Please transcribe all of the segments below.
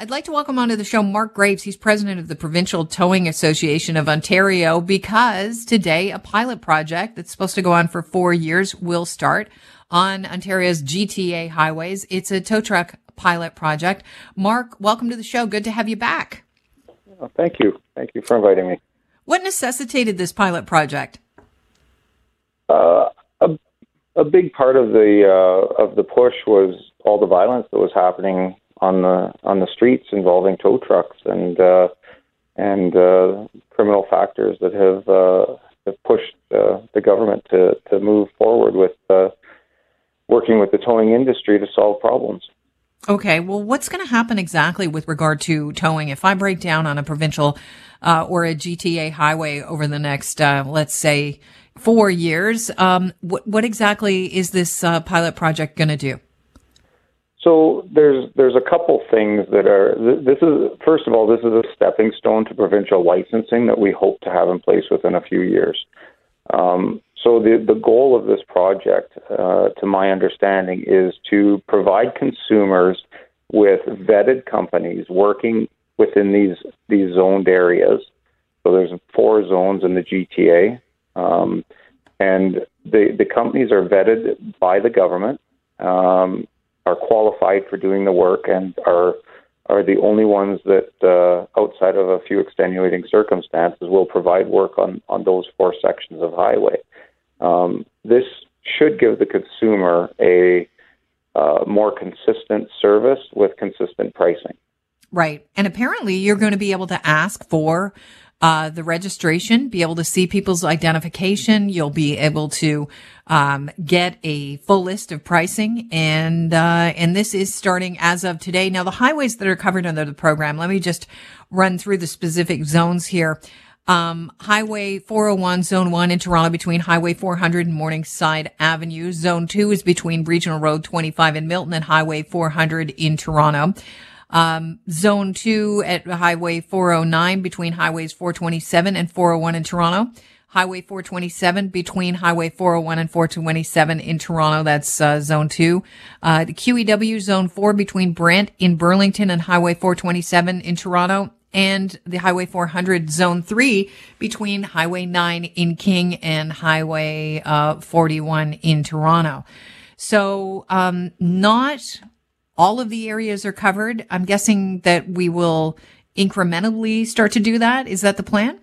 I'd like to welcome onto the show Mark Graves. He's president of the Provincial Towing Association of Ontario because today a pilot project that's supposed to go on for four years will start on Ontario's GTA highways. It's a tow truck pilot project. Mark, welcome to the show. Good to have you back. Thank you. Thank you for inviting me. What necessitated this pilot project? Uh, a, a big part of the uh, of the push was all the violence that was happening on the on the streets involving tow trucks and uh, and uh, criminal factors that have uh, have pushed uh, the government to to move forward with uh, working with the towing industry to solve problems. Okay, well, what's going to happen exactly with regard to towing? If I break down on a provincial uh, or a GTA highway over the next, uh, let's say, four years, um, what, what exactly is this uh, pilot project going to do? So there's there's a couple things that are this is first of all this is a stepping stone to provincial licensing that we hope to have in place within a few years. Um, so the the goal of this project, uh, to my understanding, is to provide consumers with vetted companies working within these these zoned areas. So there's four zones in the GTA, um, and the the companies are vetted by the government. Um, are qualified for doing the work and are are the only ones that, uh, outside of a few extenuating circumstances, will provide work on on those four sections of highway. Um, this should give the consumer a uh, more consistent service with consistent pricing. Right, and apparently you're going to be able to ask for uh, the registration, be able to see people's identification. You'll be able to um, get a full list of pricing, and uh, and this is starting as of today. Now, the highways that are covered under the program. Let me just run through the specific zones here. Um, Highway 401, Zone 1 in Toronto between Highway 400 and Morningside Avenue. Zone 2 is between Regional Road 25 in Milton and Highway 400 in Toronto. Um, zone two at Highway 409 between Highways 427 and 401 in Toronto. Highway 427 between Highway 401 and 427 in Toronto. That's uh, Zone 2. Uh, the QEW Zone 4 between Brant in Burlington and Highway 427 in Toronto. And the Highway 400 Zone 3 between Highway 9 in King and Highway uh, 41 in Toronto. So, um, not all of the areas are covered. I'm guessing that we will incrementally start to do that. Is that the plan?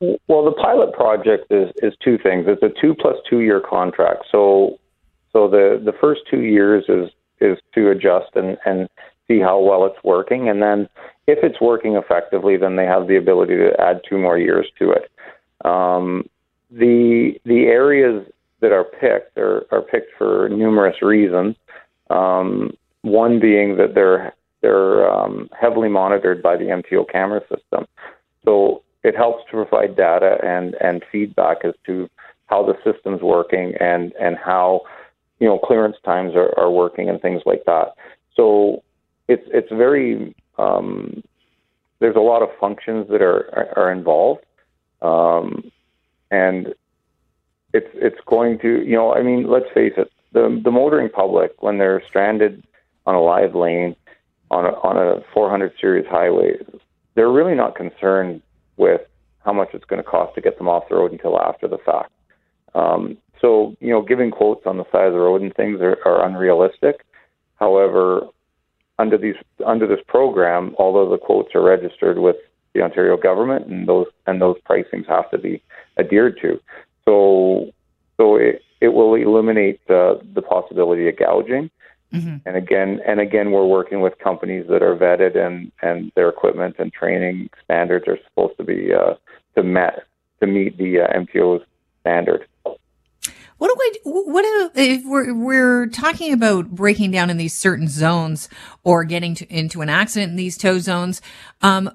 Well, the pilot project is, is two things. It's a two plus two year contract. So, so the, the first two years is, is to adjust and, and see how well it's working. And then if it's working effectively, then they have the ability to add two more years to it. Um, the, the areas that are picked are, are picked for numerous reasons. Um, one being that they're they're um, heavily monitored by the MTO camera system, so it helps to provide data and and feedback as to how the system's working and and how you know clearance times are, are working and things like that. So it's it's very um, there's a lot of functions that are are, involved, um, and it's it's going to you know I mean let's face it the the motoring public when they're stranded on a live lane on a, on a 400 series highway, they're really not concerned with how much it's going to cost to get them off the road until after the fact. Um, so you know, giving quotes on the side of the road and things are, are unrealistic. However, under these under this program, although the quotes are registered with the Ontario government and those and those pricings have to be adhered to. So so it, it will eliminate the, the possibility of gouging. Mm-hmm. And again, and again, we're working with companies that are vetted and, and their equipment and training standards are supposed to be uh, to met to meet the uh, MTO's standard. What do I, what do, if we're, we're talking about breaking down in these certain zones or getting to, into an accident in these tow zones, um,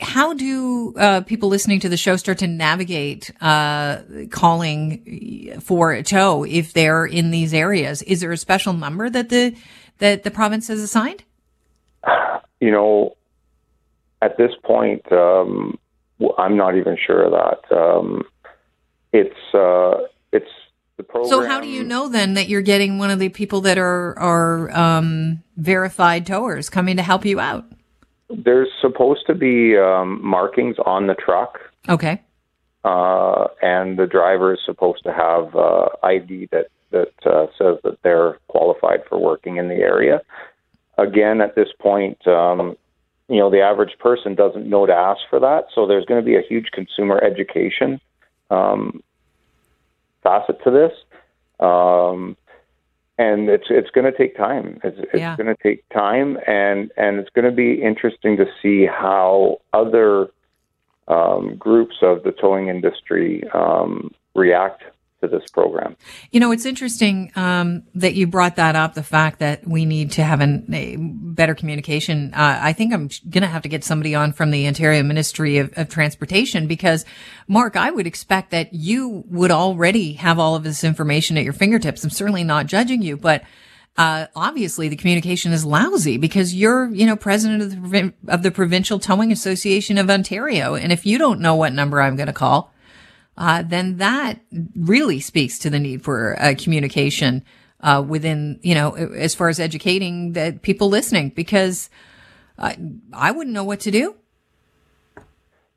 how do, uh, people listening to the show start to navigate, uh, calling for a tow if they're in these areas? Is there a special number that the, that the province has assigned? You know, at this point, um, I'm not even sure of that. Um, it's, uh, it's program. So how do you know then that you're getting one of the people that are are um, verified towers coming to help you out? There's supposed to be um, markings on the truck. Okay. Uh, and the driver is supposed to have uh, ID that that uh, says that they're qualified for working in the area. Again, at this point, um, you know, the average person doesn't know to ask for that, so there's going to be a huge consumer education um, facet to this. Um, and it's it's going to take time. It's, it's Yeah. going to take time, and and it's going to be interesting to see how other um, groups of the towing industry um, react to this program. You know, it's interesting um, that you brought that up. The fact that we need to have an, a better communication. Uh, I think I'm going to have to get somebody on from the Ontario Ministry of, of Transportation because, Mark, I would expect that you would already have all of this information at your fingertips. I'm certainly not judging you, but. Uh, obviously the communication is lousy because you're, you know, president of the, of the Provincial Towing Association of Ontario. And if you don't know what number I'm going to call, uh, then that really speaks to the need for uh, communication uh, within, you know, as far as educating the people listening, because I, I wouldn't know what to do.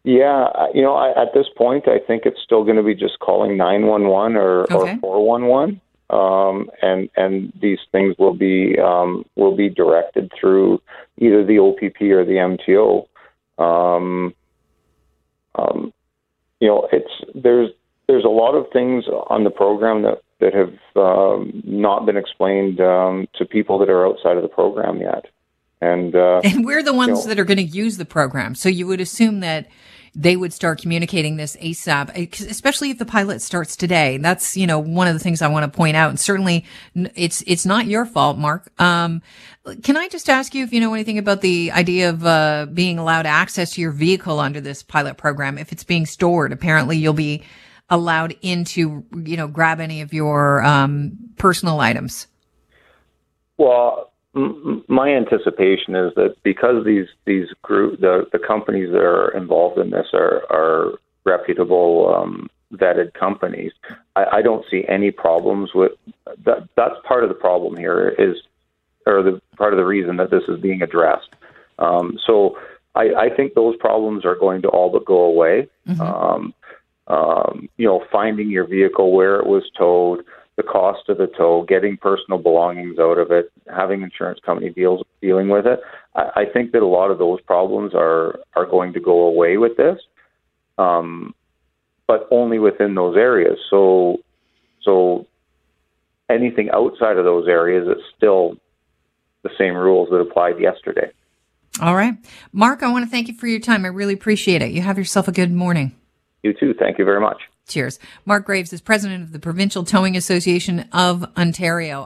Yeah, you know, I, at this point, I think it's still going to be just calling nine one one or four one one, um, and and these things will be um, will be directed through either the OPP or the MTO. Um, um, you know, it's there's there's a lot of things on the program that that have um, not been explained um, to people that are outside of the program yet, and uh, And we're the ones know- that are going to use the program. So you would assume that they would start communicating this ASAP, eh, especially if the pilot starts today. That's, you know, one of the things I want to point out. And certainly it's, it's not your fault, Mark. Um, can I just ask you if you know anything about the idea of, uh, being allowed access to your vehicle under this pilot program? If it's being stored, apparently you'll be allowed in to, you know, grab any of your, um, personal items. Well, my anticipation is that because these these group the the companies that are involved in this are are reputable um, vetted companies, I, I don't see any problems with that. That's part of the problem here is, or the part of the reason that this is being addressed. Um, so I, I think those problems are going to all but go away. Um, um, you know, finding your vehicle where it was towed, the cost of the tow, getting personal belongings out of it, having insurance company deals dealing with it. I, I think that a lot of those problems are are going to go away with this, um, but only within those areas. So, so anything outside of those areas, it's still the same rules that applied yesterday. All right. Mark, I want to thank you for your time. I really appreciate it. You have yourself a good morning. You too. Thank you very much. Cheers. Mark Graves is president of the Provincial Towing Association of Ontario.